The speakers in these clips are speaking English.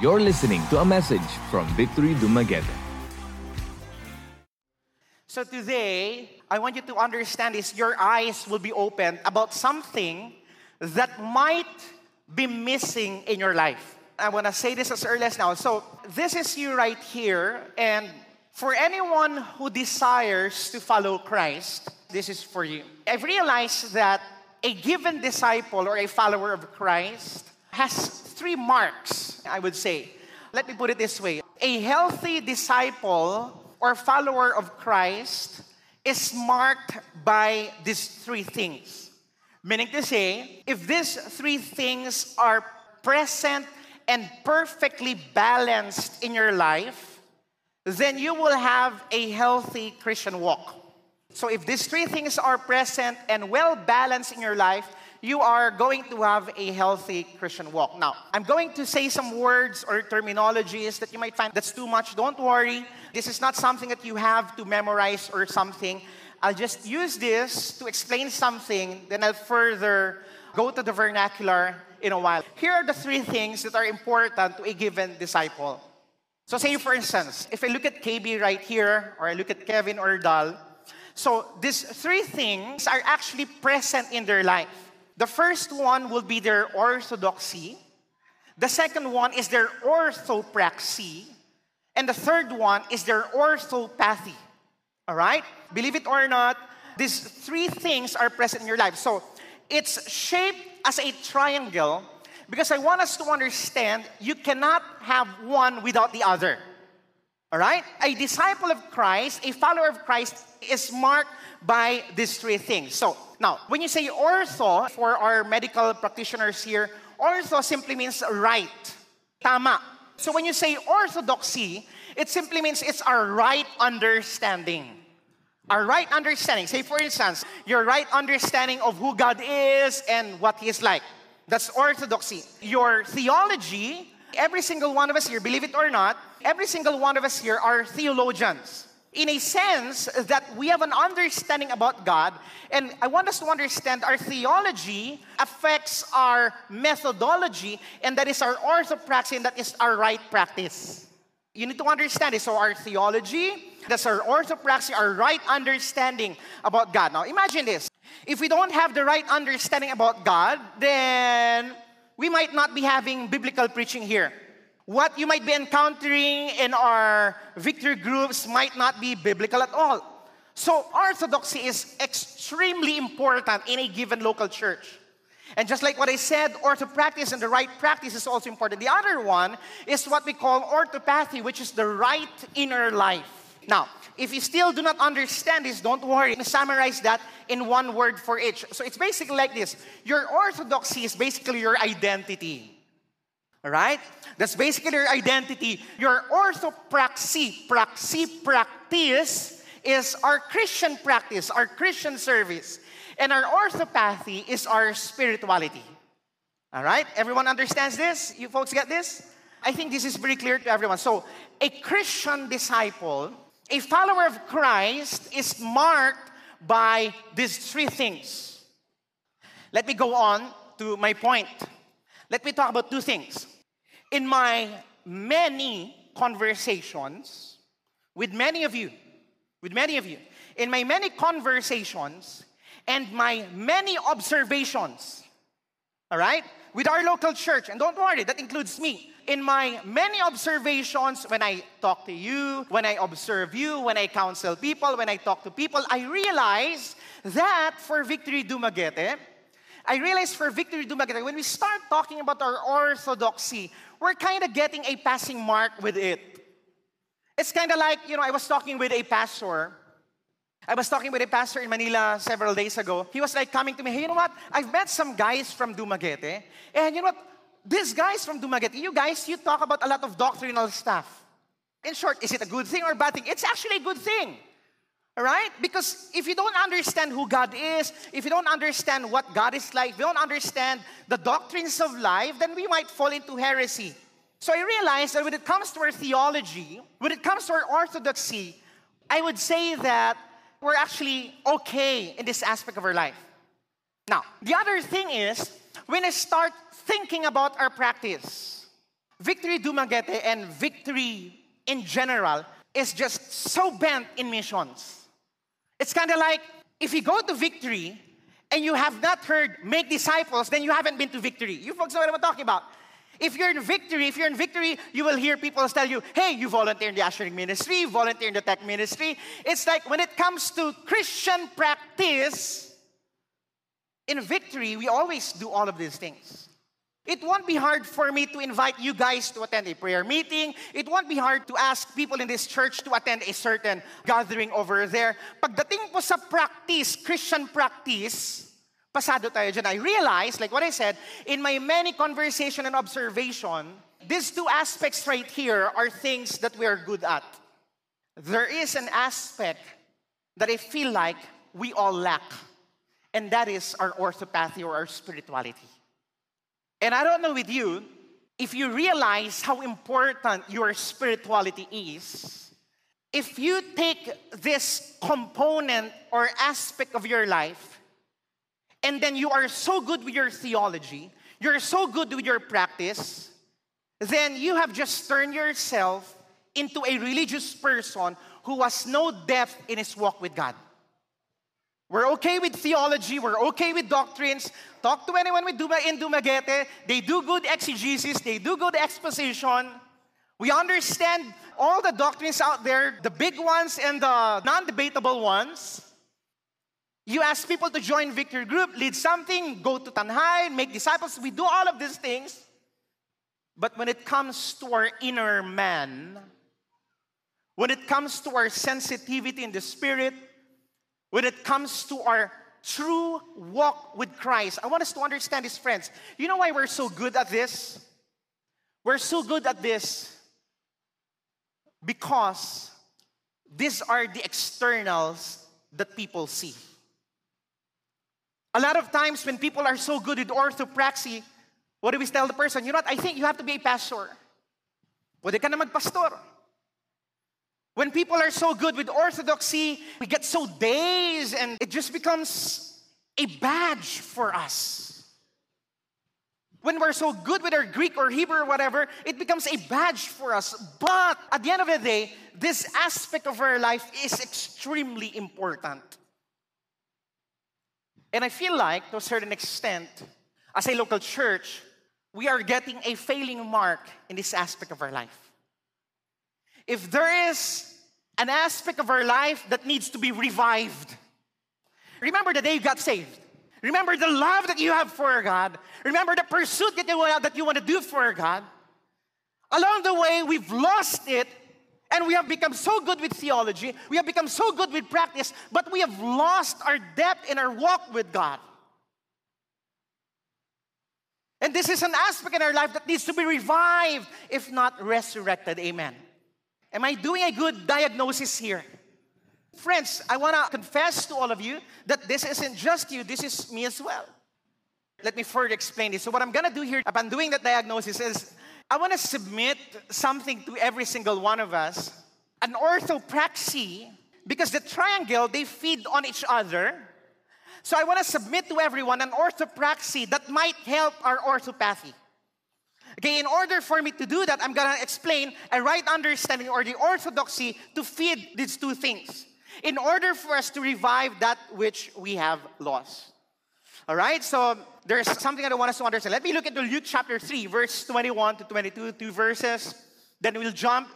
You're listening to a message from Victory Dumaguete. So today, I want you to understand is your eyes will be opened about something that might be missing in your life. I want to say this as early as now. So this is you right here, and for anyone who desires to follow Christ, this is for you. I've realized that a given disciple or a follower of Christ has three marks, I would say. Let me put it this way a healthy disciple or follower of Christ is marked by these three things. Meaning to say, if these three things are present and perfectly balanced in your life, then you will have a healthy Christian walk. So, if these three things are present and well balanced in your life, you are going to have a healthy Christian walk. Now, I'm going to say some words or terminologies that you might find that's too much. Don't worry. This is not something that you have to memorize or something. I'll just use this to explain something, then I'll further go to the vernacular in a while. Here are the three things that are important to a given disciple. So, say for instance, if I look at KB right here, or I look at Kevin or Dal, so these three things are actually present in their life. The first one will be their orthodoxy. The second one is their orthopraxy. And the third one is their orthopathy. All right? Believe it or not, these three things are present in your life. So it's shaped as a triangle because I want us to understand you cannot have one without the other. All right? A disciple of Christ, a follower of Christ, is marked by these three things. So, now, when you say ortho, for our medical practitioners here, ortho simply means right, tama. So, when you say orthodoxy, it simply means it's our right understanding. Our right understanding. Say, for instance, your right understanding of who God is and what He is like. That's orthodoxy. Your theology, every single one of us here, believe it or not, every single one of us here are theologians in a sense that we have an understanding about God, and I want us to understand our theology affects our methodology, and that is our orthopraxy, and that is our right practice. You need to understand it. So, our theology, that's our orthopraxy, our right understanding about God. Now, imagine this. If we don't have the right understanding about God, then we might not be having biblical preaching here what you might be encountering in our victory groups might not be biblical at all. So, orthodoxy is extremely important in a given local church. And just like what I said, orthopractice and the right practice is also important. The other one is what we call orthopathy, which is the right inner life. Now, if you still do not understand this, don't worry. Me summarize that in one word for each. So it's basically like this Your orthodoxy is basically your identity. Right? That's basically your identity. Your orthopraxy, praxy, practice is our Christian practice, our Christian service. And our orthopathy is our spirituality. All right? Everyone understands this? You folks get this? I think this is very clear to everyone. So, a Christian disciple, a follower of Christ, is marked by these three things. Let me go on to my point. Let me talk about two things. In my many conversations with many of you, with many of you, in my many conversations and my many observations, all right, with our local church, and don't worry, that includes me. In my many observations, when I talk to you, when I observe you, when I counsel people, when I talk to people, I realize that for Victory Dumaguete, I realized for Victory Dumaguete, when we start talking about our orthodoxy, we're kind of getting a passing mark with it. It's kind of like, you know, I was talking with a pastor. I was talking with a pastor in Manila several days ago. He was like coming to me, hey, you know what? I've met some guys from Dumaguete. And you know what? These guys from Dumaguete, you guys, you talk about a lot of doctrinal stuff. In short, is it a good thing or a bad thing? It's actually a good thing. All right? Because if you don't understand who God is, if you don't understand what God is like, if you don't understand the doctrines of life, then we might fall into heresy. So I realized that when it comes to our theology, when it comes to our orthodoxy, I would say that we're actually okay in this aspect of our life. Now, the other thing is when I start thinking about our practice, Victory Dumaguete and victory in general is just so bent in missions. It's kind of like if you go to victory and you have not heard make disciples, then you haven't been to victory. You folks know what I'm talking about. If you're in victory, if you're in victory, you will hear people tell you, hey, you volunteer in the ushering ministry, you volunteer in the tech ministry. It's like when it comes to Christian practice, in victory, we always do all of these things. It won't be hard for me to invite you guys to attend a prayer meeting. It won't be hard to ask people in this church to attend a certain gathering over there. Pagdating po sa practice, Christian practice, pasado tayo dyan. I realized, like what I said, in my many conversation and observation, these two aspects right here are things that we are good at. There is an aspect that I feel like we all lack, and that is our orthopathy or our spirituality. And I don't know with you, if you realize how important your spirituality is, if you take this component or aspect of your life and then you are so good with your theology, you're so good with your practice, then you have just turned yourself into a religious person who has no depth in his walk with God. We're okay with theology, we're okay with doctrines. Talk to anyone with Duma in Dumaguete. They do good exegesis, they do good exposition. We understand all the doctrines out there, the big ones and the non debatable ones. You ask people to join Victory Group, lead something, go to Tanhai, make disciples. We do all of these things. But when it comes to our inner man, when it comes to our sensitivity in the spirit, when it comes to our true walk with Christ, I want us to understand this, friends. You know why we're so good at this? We're so good at this because these are the externals that people see. A lot of times when people are so good with orthopraxy, what do we tell the person? You know what? I think you have to be a pastor. Pwede ka na magpastor. When people are so good with orthodoxy, we get so dazed and it just becomes a badge for us. When we're so good with our Greek or Hebrew or whatever, it becomes a badge for us. But at the end of the day, this aspect of our life is extremely important. And I feel like, to a certain extent, as a local church, we are getting a failing mark in this aspect of our life. If there is an aspect of our life that needs to be revived, remember the day you got saved. Remember the love that you have for God. Remember the pursuit that you, that you want to do for God. Along the way, we've lost it and we have become so good with theology, we have become so good with practice, but we have lost our depth in our walk with God. And this is an aspect in our life that needs to be revived, if not resurrected. Amen. Am I doing a good diagnosis here? Friends, I want to confess to all of you that this isn't just you, this is me as well. Let me further explain this. So, what I'm going to do here upon doing that diagnosis is I want to submit something to every single one of us an orthopraxy, because the triangle, they feed on each other. So I want to submit to everyone an orthopraxy that might help our orthopathy. Okay, in order for me to do that, I'm going to explain a right understanding or the orthodoxy to feed these two things in order for us to revive that which we have lost. All right, so there's something that I want us to understand. Let me look into Luke chapter 3, verse 21 to 22, two verses. Then we'll jump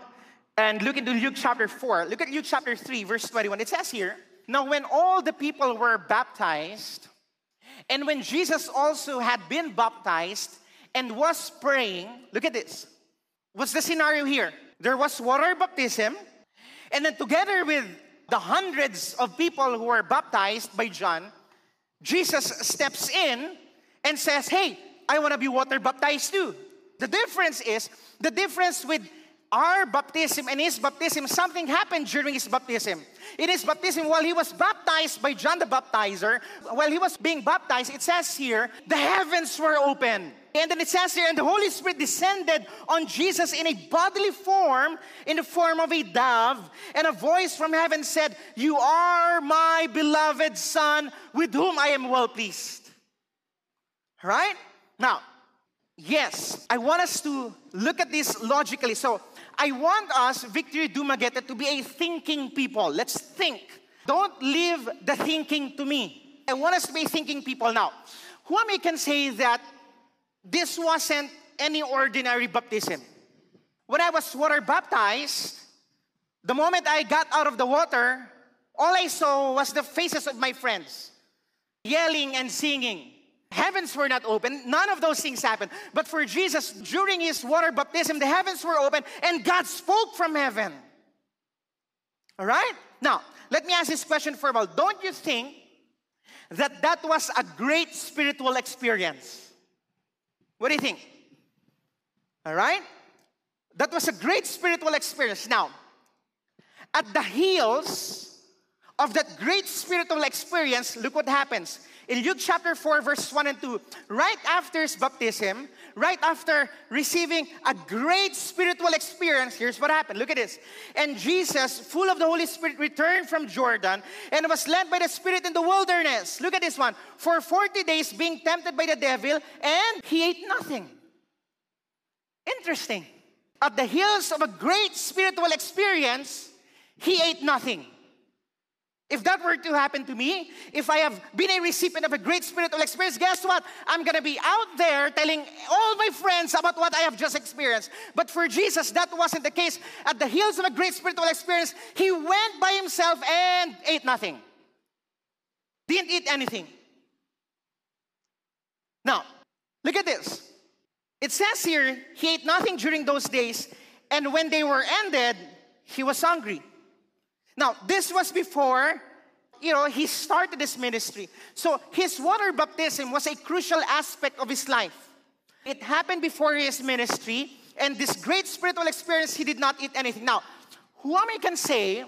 and look into Luke chapter 4. Look at Luke chapter 3, verse 21. It says here, Now when all the people were baptized, and when Jesus also had been baptized and was praying, look at this. What's the scenario here? There was water baptism, and then together with the hundreds of people who were baptized by John, Jesus steps in and says, Hey, I want to be water baptized too. The difference is the difference with our baptism and his baptism, something happened during his baptism. In his baptism, while he was baptized by John the Baptizer, while he was being baptized, it says here, the heavens were open. And then it says here, and the Holy Spirit descended on Jesus in a bodily form, in the form of a dove, and a voice from heaven said, You are my beloved Son, with whom I am well pleased. Right? Now, Yes, I want us to look at this logically. So, I want us, Victory Dumaguete, to be a thinking people. Let's think. Don't leave the thinking to me. I want us to be thinking people now. Who am I can say that this wasn't any ordinary baptism? When I was water baptized, the moment I got out of the water, all I saw was the faces of my friends yelling and singing. Heavens were not open. None of those things happened. But for Jesus, during his water baptism, the heavens were open and God spoke from heaven. All right? Now, let me ask this question for a while. Don't you think that that was a great spiritual experience? What do you think? All right? That was a great spiritual experience. Now, at the heels of that great spiritual experience, look what happens. In Luke chapter 4, verse 1 and 2, right after his baptism, right after receiving a great spiritual experience, here's what happened. Look at this. And Jesus, full of the Holy Spirit, returned from Jordan and was led by the Spirit in the wilderness. Look at this one. For 40 days, being tempted by the devil, and he ate nothing. Interesting. At the heels of a great spiritual experience, he ate nothing. If that were to happen to me, if I have been a recipient of a great spiritual experience, guess what? I'm gonna be out there telling all my friends about what I have just experienced. But for Jesus, that wasn't the case. At the heels of a great spiritual experience, he went by himself and ate nothing. Didn't eat anything. Now, look at this. It says here, he ate nothing during those days, and when they were ended, he was hungry. Now, this was before, you know, he started this ministry. So his water baptism was a crucial aspect of his life. It happened before his ministry, and this great spiritual experience, he did not eat anything. Now, who am I can say,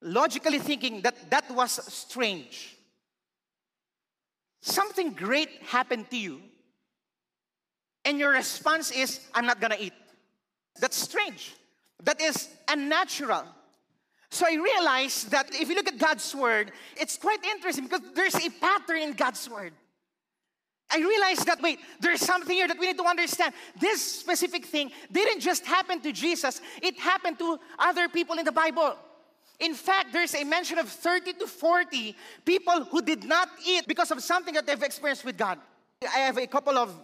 logically thinking, that that was strange? Something great happened to you, and your response is, I'm not gonna eat. That's strange. That is unnatural. So I realized that if you look at God's word, it's quite interesting because there's a pattern in God's word. I realized that, wait, there's something here that we need to understand. This specific thing didn't just happen to Jesus, it happened to other people in the Bible. In fact, there's a mention of 30 to 40 people who did not eat because of something that they've experienced with God. I have a couple of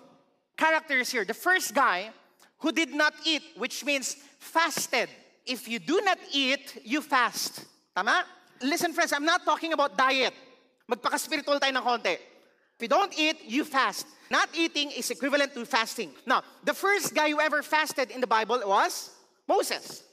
characters here. The first guy who did not eat, which means fasted if you do not eat, you fast. Tama? Listen friends, I'm not talking about diet. Magpaka-spiritual tayo ng konti. If you don't eat, you fast. Not eating is equivalent to fasting. Now, the first guy who ever fasted in the Bible was Moses.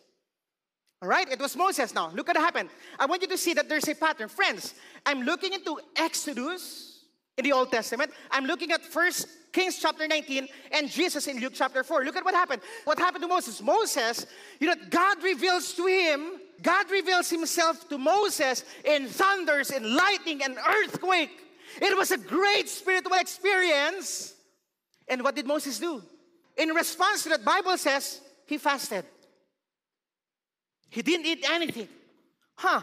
All right, it was Moses. Now, look what happened. I want you to see that there's a pattern. Friends, I'm looking into Exodus in the Old Testament. I'm looking at First Kings chapter 19 and Jesus in Luke chapter 4. Look at what happened. What happened to Moses? Moses, you know, God reveals to him, God reveals himself to Moses in thunders and lightning and earthquake. It was a great spiritual experience. And what did Moses do? In response to that, Bible says he fasted. He didn't eat anything. Huh.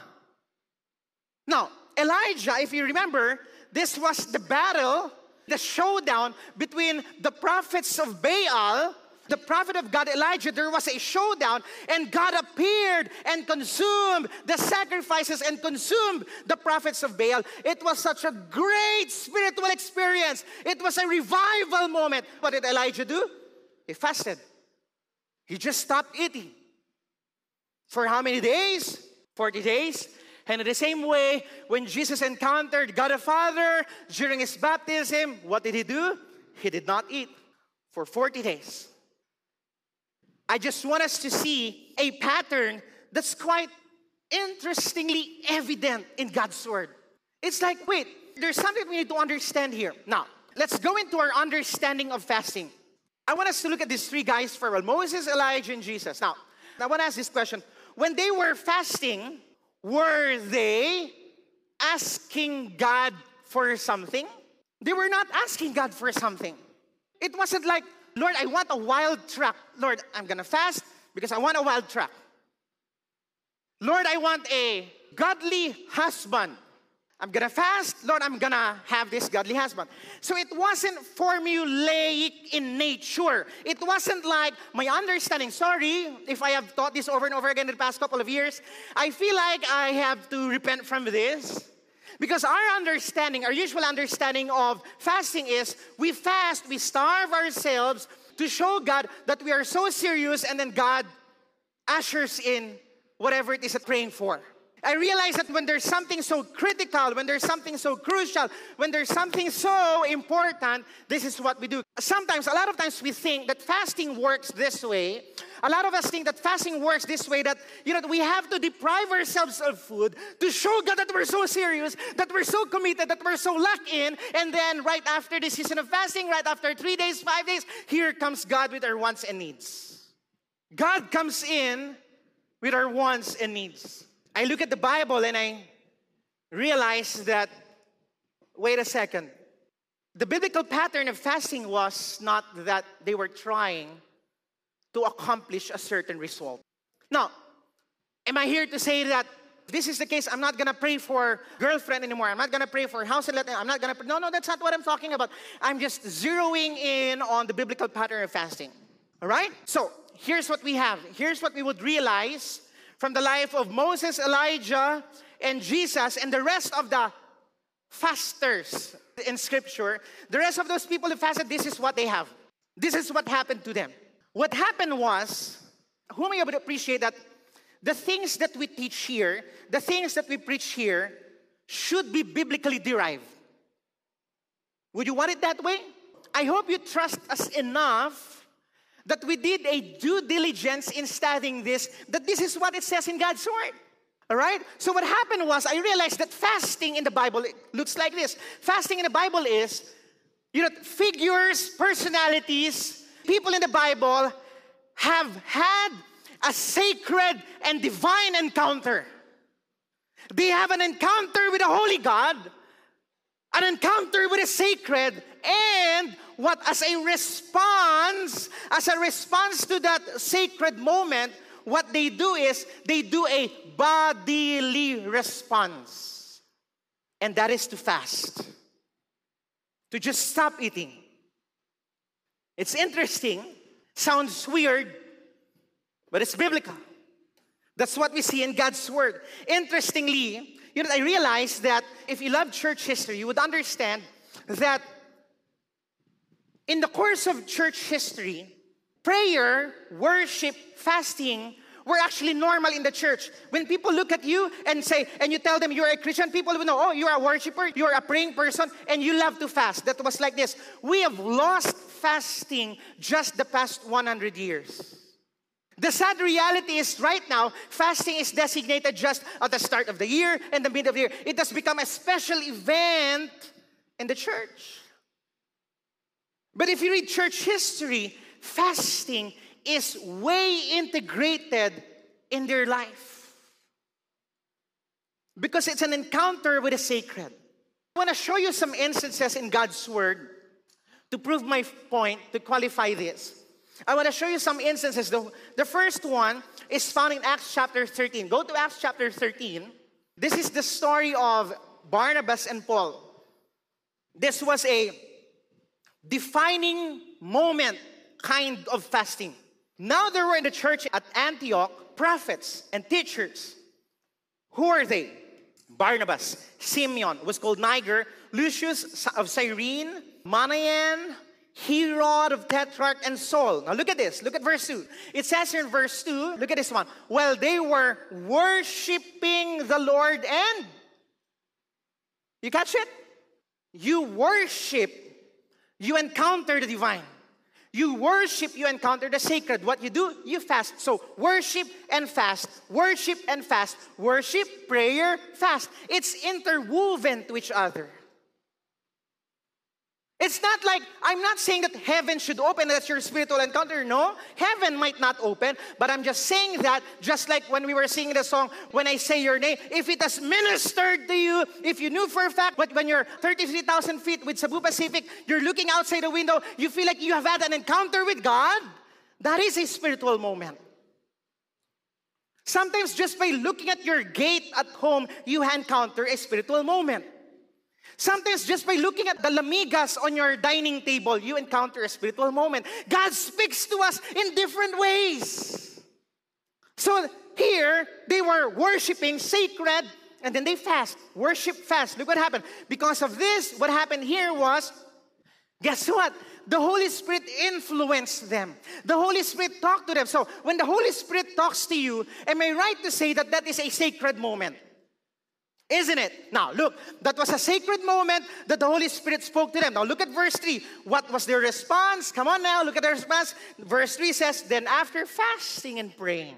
Now, Elijah, if you remember, this was the battle the showdown between the prophets of Baal the prophet of God Elijah, there was a showdown, and God appeared and consumed the sacrifices and consumed the prophets of Baal. It was such a great spiritual experience. It was a revival moment. What did Elijah do? He fasted. He just stopped eating. For how many days? 40 days. And in the same way, when Jesus encountered God the Father during his baptism, what did he do? He did not eat for 40 days. I just want us to see a pattern that's quite interestingly evident in God's Word. It's like, wait, there's something we need to understand here. Now, let's go into our understanding of fasting. I want us to look at these three guys for a while Moses, Elijah, and Jesus. Now, I want to ask this question. When they were fasting, were they asking God for something? They were not asking God for something. It wasn't like, Lord, I want a wild truck. Lord, I'm gonna fast because I want a wild truck. Lord, I want a godly husband. I'm gonna fast, Lord, I'm gonna have this godly husband. So it wasn't formulaic in nature. It wasn't like my understanding. Sorry if I have taught this over and over again in the past couple of years. I feel like I have to repent from this. Because our understanding, our usual understanding of fasting is we fast, we starve ourselves to show God that we are so serious, and then God ushers in whatever it is that praying for. I realize that when there's something so critical, when there's something so crucial, when there's something so important, this is what we do. Sometimes, a lot of times, we think that fasting works this way. A lot of us think that fasting works this way that, you know, we have to deprive ourselves of food to show God that we're so serious, that we're so committed, that we're so locked in. And then, right after the season of fasting, right after three days, five days, here comes God with our wants and needs. God comes in with our wants and needs. I look at the Bible and I realize that, wait a second, the biblical pattern of fasting was not that they were trying to accomplish a certain result. Now, am I here to say that this is the case, I'm not gonna pray for girlfriend anymore. I'm not gonna pray for house. I'm not gonna. Pray. No, no, that's not what I'm talking about. I'm just zeroing in on the biblical pattern of fasting. All right. So here's what we have. Here's what we would realize from the life of Moses, Elijah, and Jesus, and the rest of the fasters in Scripture, the rest of those people who fasted, this is what they have. This is what happened to them. What happened was, who may to appreciate that the things that we teach here, the things that we preach here, should be biblically derived. Would you want it that way? I hope you trust us enough that we did a due diligence in studying this, that this is what it says in God's Word. All right? So, what happened was I realized that fasting in the Bible looks like this. Fasting in the Bible is, you know, figures, personalities, people in the Bible have had a sacred and divine encounter. They have an encounter with a holy God, an encounter with a sacred, and what as a response, as a response to that sacred moment, what they do is they do a bodily response. And that is to fast. To just stop eating. It's interesting, sounds weird, but it's biblical. That's what we see in God's Word. Interestingly, you know, I realized that if you love church history, you would understand that in the course of church history, prayer, worship, fasting were actually normal in the church. When people look at you and say, and you tell them you're a Christian, people will know, oh, you're a worshiper, you're a praying person, and you love to fast. That was like this. We have lost fasting just the past 100 years. The sad reality is right now, fasting is designated just at the start of the year and the mid of the year. It has become a special event in the church. But if you read church history, fasting is way integrated in their life because it's an encounter with the sacred. I want to show you some instances in God's Word to prove my point, to qualify this. I want to show you some instances. The, the first one is found in Acts chapter 13. Go to Acts chapter 13. This is the story of Barnabas and Paul. This was a defining moment kind of fasting. Now there were in the church at Antioch prophets and teachers. Who are they? Barnabas, Simeon was called Niger, Lucius of Cyrene, Manaen, Herod of Tetrarch, and Saul. Now look at this. Look at verse 2. It says in verse 2, look at this one. Well, they were worshiping the Lord and you catch it? You worship you encounter the divine. You worship, you encounter the sacred. What you do, you fast. So worship and fast, worship and fast, worship, prayer, fast. It's interwoven to each other. It's not like, I'm not saying that heaven should open, that's your spiritual encounter. No, heaven might not open, but I'm just saying that, just like when we were singing the song, When I Say Your Name, if it has ministered to you, if you knew for a fact, but when you're 33,000 feet with Cebu Pacific, you're looking outside the window, you feel like you have had an encounter with God, that is a spiritual moment. Sometimes just by looking at your gate at home, you encounter a spiritual moment. Sometimes just by looking at the lamigas on your dining table, you encounter a spiritual moment. God speaks to us in different ways. So here, they were worshiping sacred and then they fast. Worship fast. Look what happened. Because of this, what happened here was guess what? The Holy Spirit influenced them. The Holy Spirit talked to them. So when the Holy Spirit talks to you, am I right to say that that is a sacred moment? Isn't it? Now, look, that was a sacred moment that the Holy Spirit spoke to them. Now, look at verse 3. What was their response? Come on now, look at their response. Verse 3 says, Then after fasting and praying,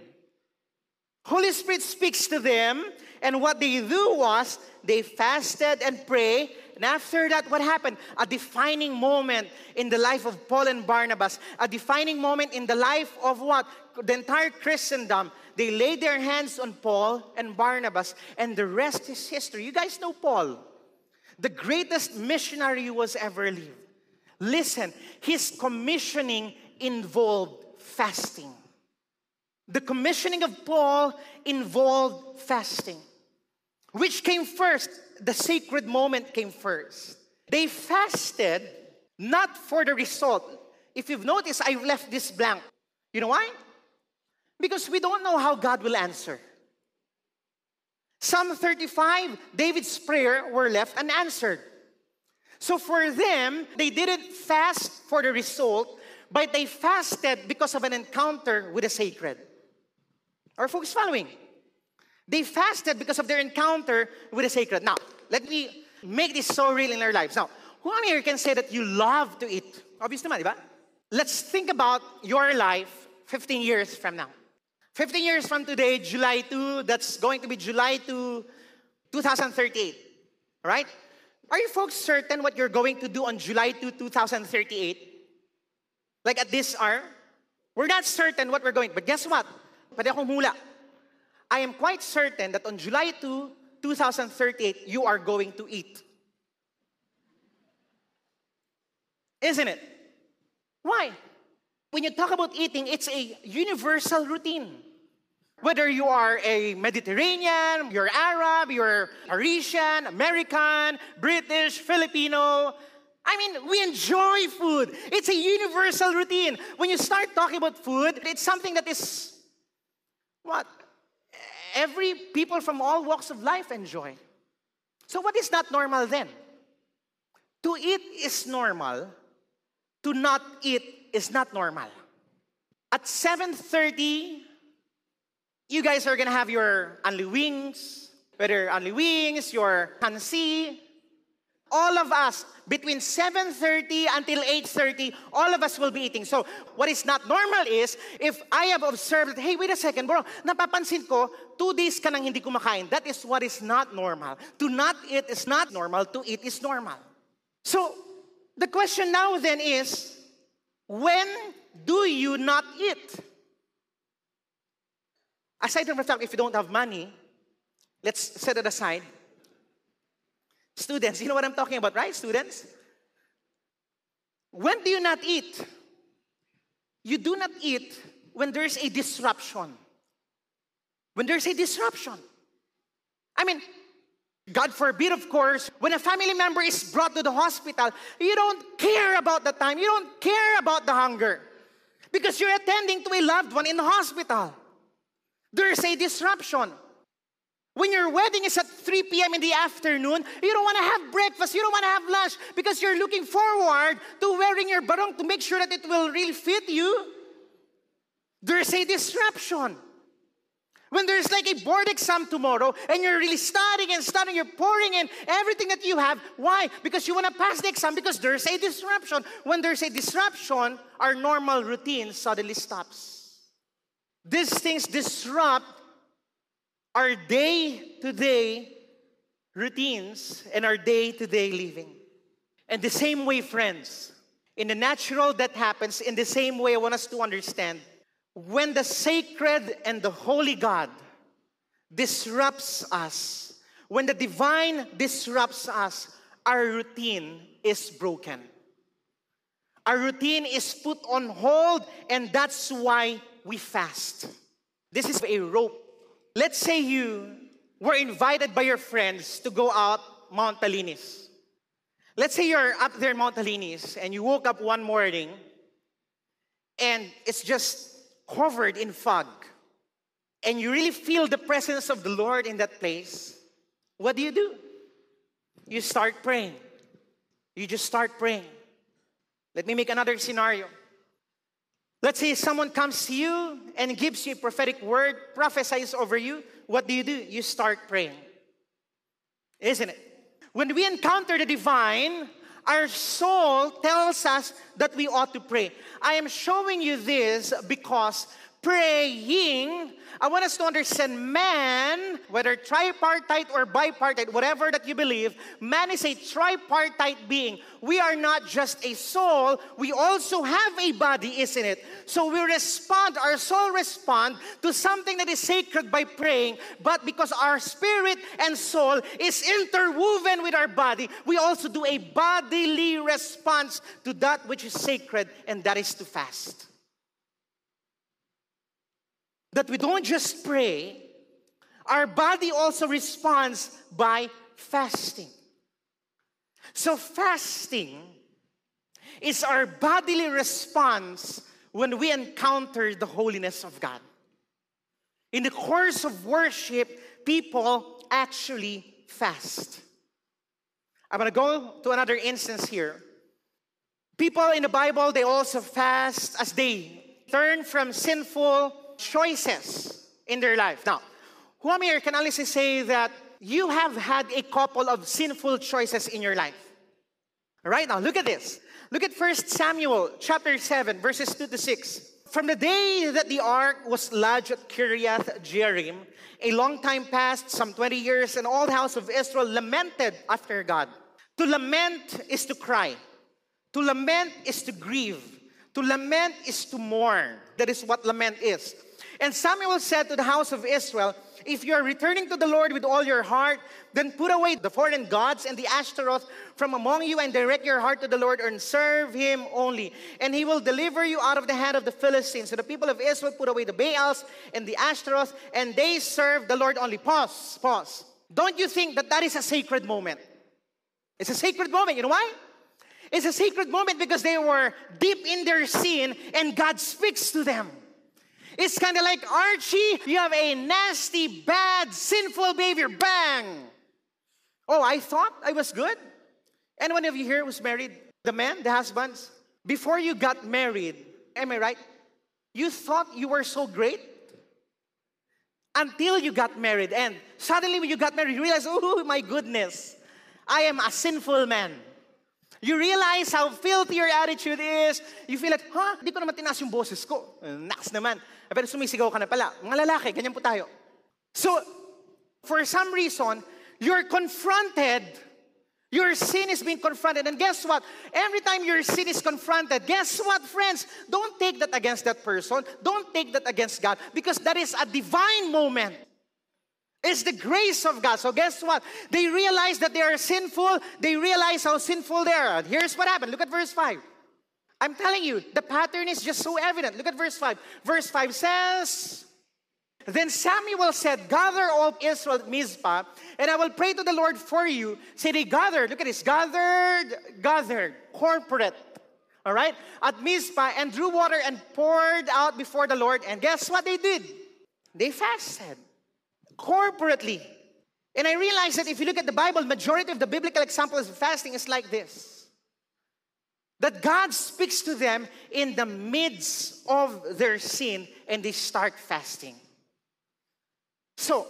Holy Spirit speaks to them, and what they do was they fasted and prayed. And after that, what happened? A defining moment in the life of Paul and Barnabas, a defining moment in the life of what? The entire Christendom. They laid their hands on Paul and Barnabas, and the rest is history. You guys know Paul, the greatest missionary who was ever lived. Listen, his commissioning involved fasting. The commissioning of Paul involved fasting. Which came first? The sacred moment came first. They fasted not for the result. If you've noticed, I left this blank. You know why? Because we don't know how God will answer. Psalm 35, David's prayer were left unanswered. So for them, they didn't fast for the result, but they fasted because of an encounter with the sacred. Are folks following? They fasted because of their encounter with the sacred. Now, let me make this so real in our lives. Now, who on here can say that you love to eat? Obviously, naman, di? Let's think about your life 15 years from now. 15 years from today, July 2, that's going to be July 2, 2038. Right? Are you folks certain what you're going to do on July 2, 2038? Like at this hour? We're not certain what we're going, but guess what? Pwede akong. I am quite certain that on July 2, 2038, you are going to eat. Isn't it? Why? When you talk about eating, it's a universal routine. Whether you are a Mediterranean, you're Arab, you're Parisian, American, British, Filipino, I mean, we enjoy food. It's a universal routine. When you start talking about food, it's something that is what? Every people from all walks of life enjoy. So what is not normal then? To eat is normal. To not eat is not normal. At 7:30, you guys are gonna have your only wings, whether only wings, your hansi, all of us between 7:30 until 8:30 all of us will be eating so what is not normal is if i have observed hey wait a second bro napapansin ko two days ka nang hindi kumakain that is what is not normal to not eat is not normal to eat is normal so the question now then is when do you not eat aside from the fact if you don't have money let's set it aside Students, you know what I'm talking about, right, students? When do you not eat? You do not eat when there's a disruption. When there's a disruption. I mean, God forbid, of course, when a family member is brought to the hospital, you don't care about the time, you don't care about the hunger because you're attending to a loved one in the hospital. There's a disruption. When your wedding is at 3 p.m. in the afternoon, you don't want to have breakfast, you don't want to have lunch because you're looking forward to wearing your barong to make sure that it will really fit you. There's a disruption. When there's like a board exam tomorrow and you're really studying and studying, you're pouring in everything that you have. Why? Because you want to pass the exam because there's a disruption. When there's a disruption, our normal routine suddenly stops. These things disrupt our day to day routines and our day to day living. And the same way, friends, in the natural that happens, in the same way, I want us to understand when the sacred and the holy God disrupts us, when the divine disrupts us, our routine is broken. Our routine is put on hold, and that's why we fast. This is a rope Let's say you were invited by your friends to go out Mount Talinis. Let's say you're up there Mount Talinis and you woke up one morning and it's just covered in fog and you really feel the presence of the Lord in that place. What do you do? You start praying. You just start praying. Let me make another scenario. Let's say someone comes to you and gives you a prophetic word, prophesies over you. What do you do? You start praying. Isn't it? When we encounter the divine, our soul tells us that we ought to pray. I am showing you this because praying I want us to understand man, whether tripartite or bipartite, whatever that you believe, man is a tripartite being. We are not just a soul, we also have a body, isn't it? So we respond, our soul respond to something that is sacred by praying, but because our spirit and soul is interwoven with our body, we also do a bodily response to that which is sacred, and that is to fast that we don't just pray, our body also responds by fasting. So, fasting is our bodily response when we encounter the holiness of God. In the course of worship, people actually fast. I'm going to go to another instance here. People in the Bible, they also fast as they turn from sinful choices in their life. Now, who am here can honestly say that you have had a couple of sinful choices in your life. Right now, look at this. Look at 1 Samuel chapter 7, verses 2 to 6. From the day that the ark was lodged at Kiriath Jearim, a long time passed, some 20 years, and all the house of Israel lamented after God. To lament is to cry. To lament is to grieve. To lament is to mourn. That is what lament is. And Samuel said to the house of Israel, If you are returning to the Lord with all your heart, then put away the foreign gods and the Ashtaroth from among you and direct your heart to the Lord and serve him only. And he will deliver you out of the hand of the Philistines. So the people of Israel put away the Baals and the Ashtaroth and they serve the Lord only. Pause, pause. Don't you think that that is a sacred moment? It's a sacred moment. You know why? It's a sacred moment because they were deep in their sin and God speaks to them. It's kind of like Archie, you have a nasty, bad, sinful behavior. Bang! Oh, I thought I was good. Anyone of you here was married? The men, the husbands? Before you got married, am I right? You thought you were so great until you got married. And suddenly, when you got married, you realize, oh my goodness, I am a sinful man. You realize how filthy your attitude is. You feel like, huh? di ko naman tinaas yung boses ko. Naks naman. Pero sumisigaw ka na pala. Mga lalaki, ganyan po tayo. So, for some reason, you're confronted. Your sin is being confronted. And guess what? Every time your sin is confronted, guess what, friends? Don't take that against that person. Don't take that against God because that is a divine moment. It's the grace of God. So guess what? They realize that they are sinful. They realize how sinful they are. Here's what happened. Look at verse 5. I'm telling you, the pattern is just so evident. Look at verse 5. Verse 5 says, Then Samuel said, Gather all Israel at Mizpah, and I will pray to the Lord for you. Say they gathered. Look at this. Gathered, gathered, corporate. All right? At Mizpah, and drew water and poured out before the Lord. And guess what they did? They fasted corporately. And I realized that if you look at the Bible, majority of the biblical examples of fasting is like this that God speaks to them in the midst of their sin and they start fasting. So,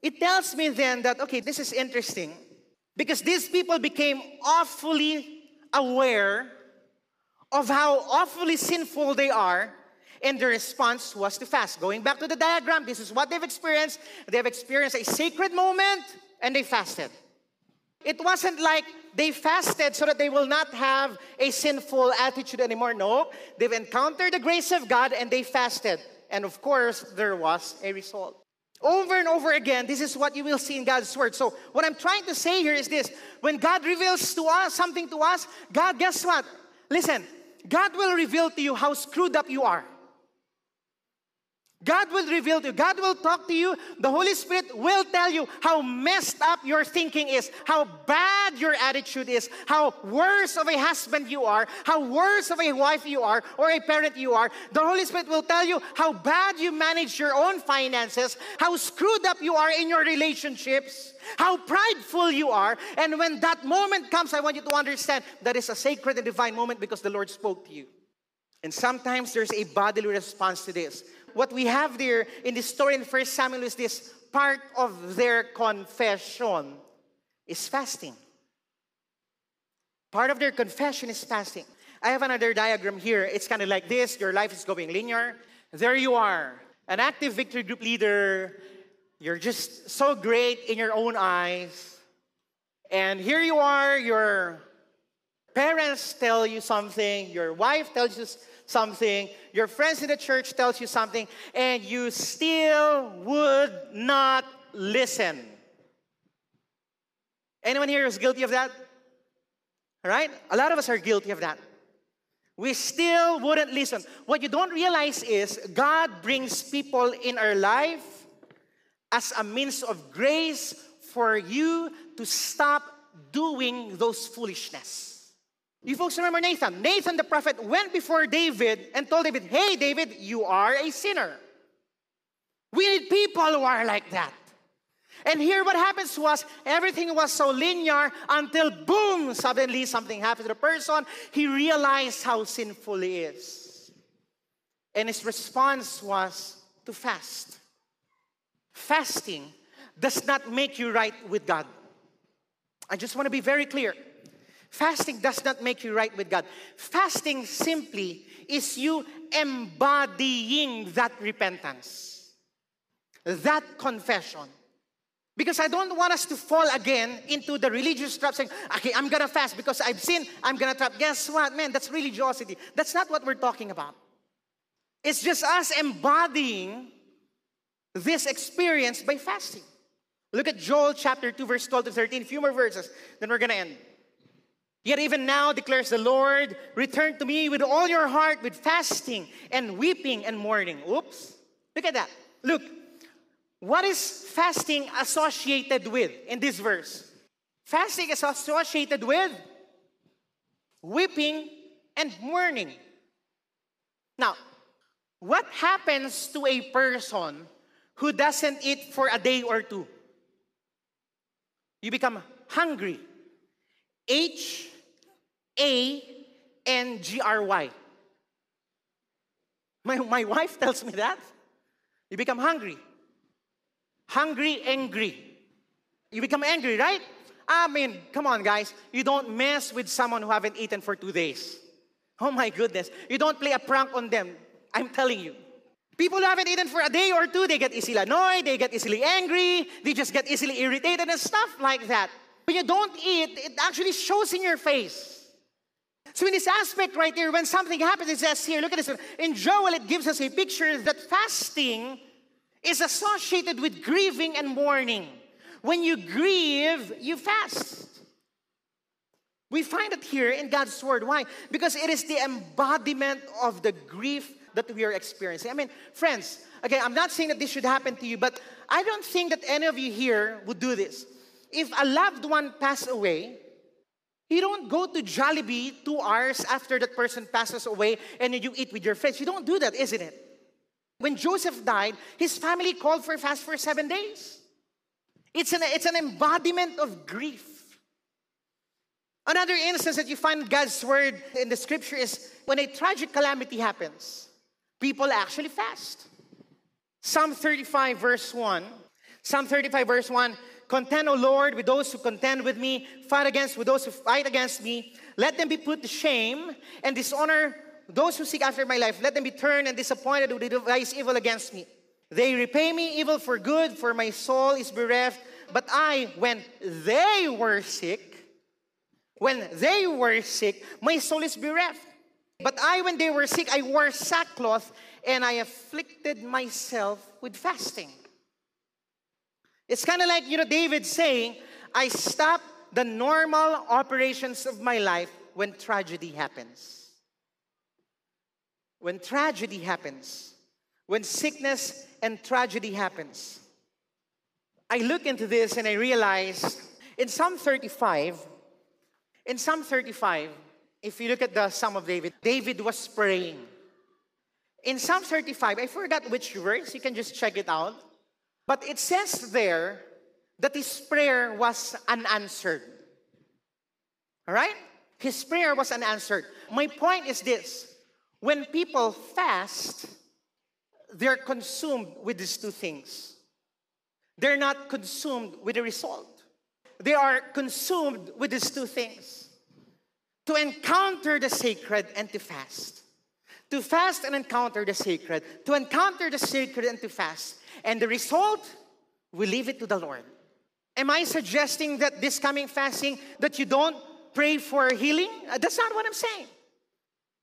it tells me then that, okay, this is interesting because these people became awfully aware of how awfully sinful they are, and the response was to fast. Going back to the diagram, this is what they've experienced. They've experienced a sacred moment and they fasted. It wasn't like they fasted so that they will not have a sinful attitude anymore. No, they've encountered the grace of God and they fasted. And of course, there was a result. Over and over again, this is what you will see in God's word. So, what I'm trying to say here is this when God reveals to us something to us, God, guess what? Listen, God will reveal to you how screwed up you are. God will reveal to you. God will talk to you. The Holy Spirit will tell you how messed up your thinking is, how bad your attitude is, how worse of a husband you are, how worse of a wife you are, or a parent you are. The Holy Spirit will tell you how bad you manage your own finances, how screwed up you are in your relationships, how prideful you are. And when that moment comes, I want you to understand that is a sacred and divine moment because the Lord spoke to you. And sometimes there's a bodily response to this what we have there in the story in First Samuel is this part of their confession is fasting. Part of their confession is fasting. I have another diagram here. It's kind of like this your life is going linear. There you are, an active victory group leader. You're just so great in your own eyes. And here you are, your parents tell you something, your wife tells you something, your friends in the church tells you something, and you still would not listen. Anyone here is guilty of that? Right? A lot of us are guilty of that. We still wouldn't listen. What you don't realize is God brings people in our life as a means of grace for you to stop doing those foolishness. You folks remember Nathan? Nathan the prophet went before David and told David, Hey, David, you are a sinner. We need people who are like that. And here what happens was everything was so linear until boom, suddenly something happened to the person. He realized how sinful he is. And his response was to fast. Fasting does not make you right with God. I just want to be very clear. Fasting does not make you right with God. Fasting simply is you embodying that repentance, that confession. Because I don't want us to fall again into the religious trap saying, okay, I'm gonna fast because I've sinned, I'm gonna trap. Guess what, man? That's religiosity. That's not what we're talking about. It's just us embodying this experience by fasting. Look at Joel chapter 2, verse 12 to 13, a few more verses, then we're gonna end. Yet even now, declares the Lord, return to me with all your heart, with fasting and weeping and mourning. Oops. Look at that. Look. What is fasting associated with in this verse? Fasting is associated with weeping and mourning. Now, what happens to a person who doesn't eat for a day or two? You become hungry. H a N G R Y. My, my wife tells me that. You become hungry. Hungry, angry. You become angry, right? I mean, come on, guys. You don't mess with someone who haven't eaten for two days. Oh my goodness. You don't play a prank on them. I'm telling you. People who haven't eaten for a day or two, they get easily annoyed, they get easily angry, they just get easily irritated and stuff like that. When you don't eat, it actually shows in your face. So, in this aspect right there, when something happens, it says here, look at this. In Joel, it gives us a picture that fasting is associated with grieving and mourning. When you grieve, you fast. We find it here in God's Word. Why? Because it is the embodiment of the grief that we are experiencing. I mean, friends, okay, I'm not saying that this should happen to you, but I don't think that any of you here would do this. If a loved one passed away, you don't go to Jollibee two hours after that person passes away and you eat with your friends. You don't do that, isn't it? When Joseph died, his family called for fast for seven days. It's an, it's an embodiment of grief. Another instance that you find God's word in the scripture is when a tragic calamity happens, people actually fast. Psalm 35, verse 1. Psalm 35, verse 1 Contend, O Lord, with those who contend with me. Fight against with those who fight against me. Let them be put to shame and dishonor those who seek after my life. Let them be turned and disappointed who devise evil against me. They repay me evil for good, for my soul is bereft. But I, when they were sick, when they were sick, my soul is bereft. But I, when they were sick, I wore sackcloth and I afflicted myself with fasting. It's kind of like, you know, David saying, I stop the normal operations of my life when tragedy happens. When tragedy happens, when sickness and tragedy happens. I look into this and I realize in Psalm 35, in Psalm 35, if you look at the Psalm of David, David was praying. In Psalm 35, I forgot which verse, you can just check it out. But it says there that his prayer was unanswered. All right? His prayer was unanswered. My point is this when people fast, they're consumed with these two things. They're not consumed with the result. They are consumed with these two things to encounter the sacred and to fast. To fast and encounter the sacred, to encounter the sacred and to fast. And the result, we leave it to the Lord. Am I suggesting that this coming fasting that you don't pray for healing? Uh, that's not what I'm saying.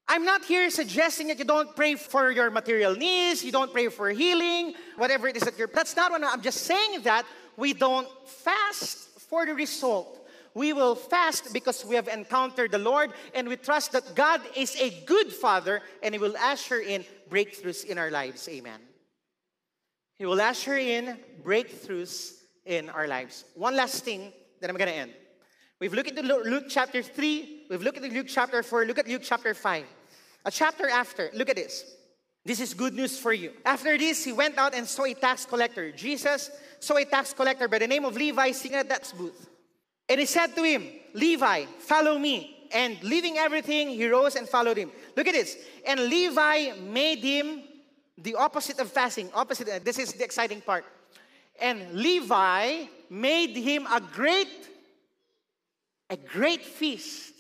I'm not here suggesting that you don't pray for your material needs, you don't pray for healing, whatever it is that you're. That's not what I'm just saying that we don't fast for the result. We will fast because we have encountered the Lord and we trust that God is a good Father and He will usher in breakthroughs in our lives. Amen. He will usher in breakthroughs in our lives. One last thing that I'm going to end. We've looked at Luke chapter 3, we've looked at Luke chapter 4, look at Luke chapter 5. A chapter after, look at this. This is good news for you. After this, he went out and saw a tax collector. Jesus saw a tax collector by the name of Levi sitting at that booth. And he said to him, Levi, follow me. And leaving everything, he rose and followed him. Look at this. And Levi made him the opposite of fasting. Opposite, uh, this is the exciting part. And Levi made him a great, a great feast.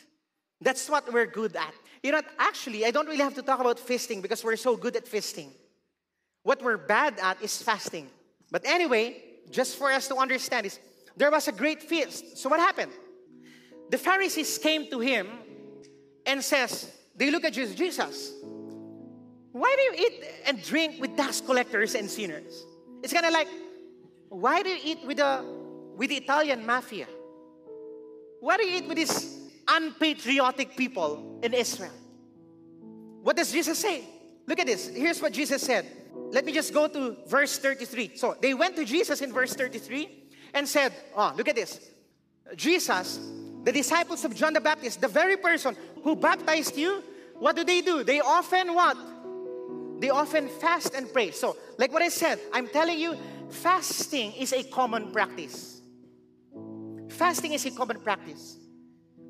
That's what we're good at. You know, actually, I don't really have to talk about feasting because we're so good at feasting. What we're bad at is fasting. But anyway, just for us to understand is there was a great feast. So what happened? The Pharisees came to him and says, they look at Jesus, Jesus, why do you eat and drink with tax collectors and sinners? It's kind of like, why do you eat with the with the Italian mafia? Why do you eat with these unpatriotic people in Israel? What does Jesus say? Look at this. Here's what Jesus said. Let me just go to verse 33. So they went to Jesus in verse 33 and said, Oh, look at this. Jesus, the disciples of John the Baptist, the very person who baptized you, what do they do? They often what? They often fast and pray. So, like what I said, I'm telling you, fasting is a common practice. Fasting is a common practice.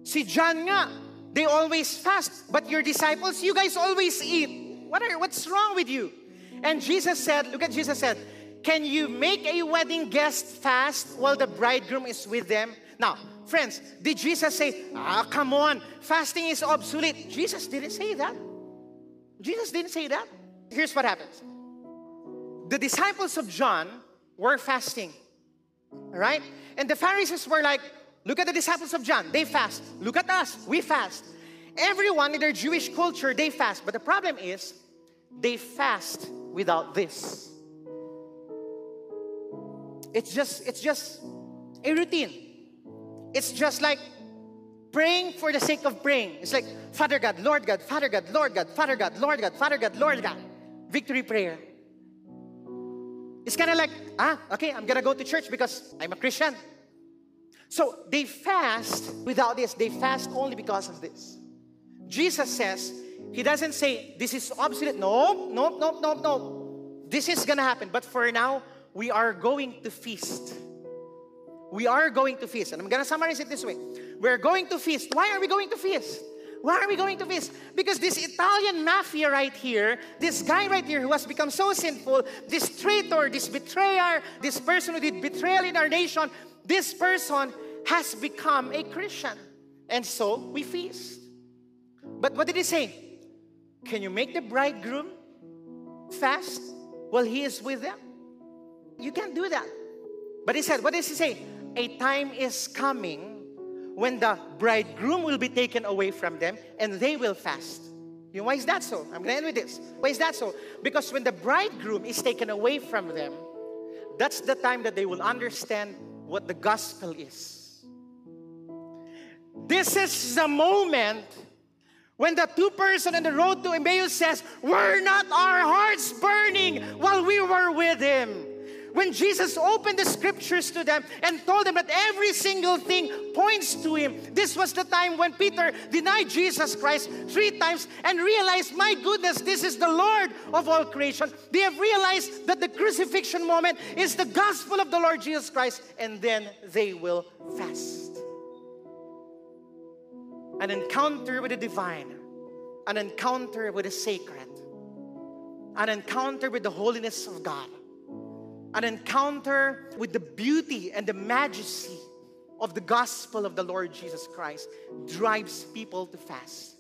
Si John nga, they always fast, but your disciples, you guys always eat. What are, what's wrong with you? And Jesus said, look at Jesus said, can you make a wedding guest fast while the bridegroom is with them? Now, friends, did Jesus say, ah, come on, fasting is obsolete? Jesus didn't say that. Jesus didn't say that. Here's what happens the disciples of John were fasting. All right? And the Pharisees were like, look at the disciples of John, they fast. Look at us, we fast. Everyone in their Jewish culture, they fast. But the problem is, they fast without this. It's just, it's just a routine. It's just like praying for the sake of praying. It's like Father God, Lord God, Father God, Lord God, Father God, Lord God, Father God, Lord God. Victory prayer. It's kind of like, ah, okay, I'm gonna go to church because I'm a Christian. So they fast without this, they fast only because of this. Jesus says, He doesn't say, this is obsolete. No, no, no, no, no. This is gonna happen. But for now, we are going to feast. We are going to feast. And I'm gonna summarize it this way. We're going to feast. Why are we going to feast? Why are we going to this? Because this Italian mafia right here, this guy right here who has become so sinful, this traitor, this betrayer, this person who did betrayal in our nation, this person has become a Christian. And so we feast. But what did he say? Can you make the bridegroom fast while he is with them? You can't do that. But he said, what does he say? A time is coming when the bridegroom will be taken away from them and they will fast. You know, why is that so? I'm going to end with this. Why is that so? Because when the bridegroom is taken away from them, that's the time that they will understand what the gospel is. This is the moment when the two person on the road to Emmaus says, Were not our hearts burning when Jesus opened the scriptures to them and told them that every single thing points to Him, this was the time when Peter denied Jesus Christ three times and realized, my goodness, this is the Lord of all creation. They have realized that the crucifixion moment is the gospel of the Lord Jesus Christ, and then they will fast. An encounter with the divine, an encounter with the sacred, an encounter with the holiness of God, an encounter with the beauty and the majesty of the gospel of the Lord Jesus Christ drives people to fast.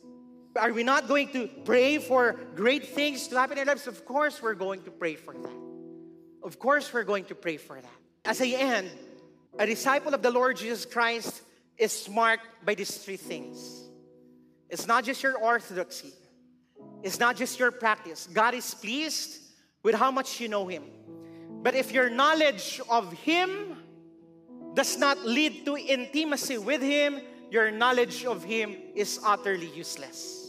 Are we not going to pray for great things to happen in our lives? Of course, we're going to pray for that. Of course, we're going to pray for that. As I end, a disciple of the Lord Jesus Christ is marked by these three things. It's not just your orthodoxy, it's not just your practice. God is pleased with how much you know Him. But if your knowledge of Him does not lead to intimacy with Him, your knowledge of Him is utterly useless.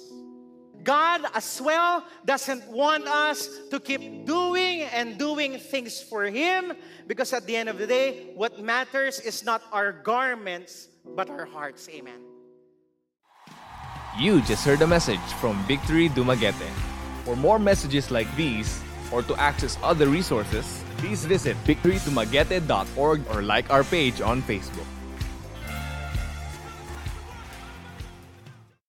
God, as well, doesn't want us to keep doing and doing things for Him because at the end of the day, what matters is not our garments, but our hearts. Amen. You just heard a message from Victory Dumaguete. For more messages like these, or to access other resources, please visit victorydumaguete.org or like our page on Facebook.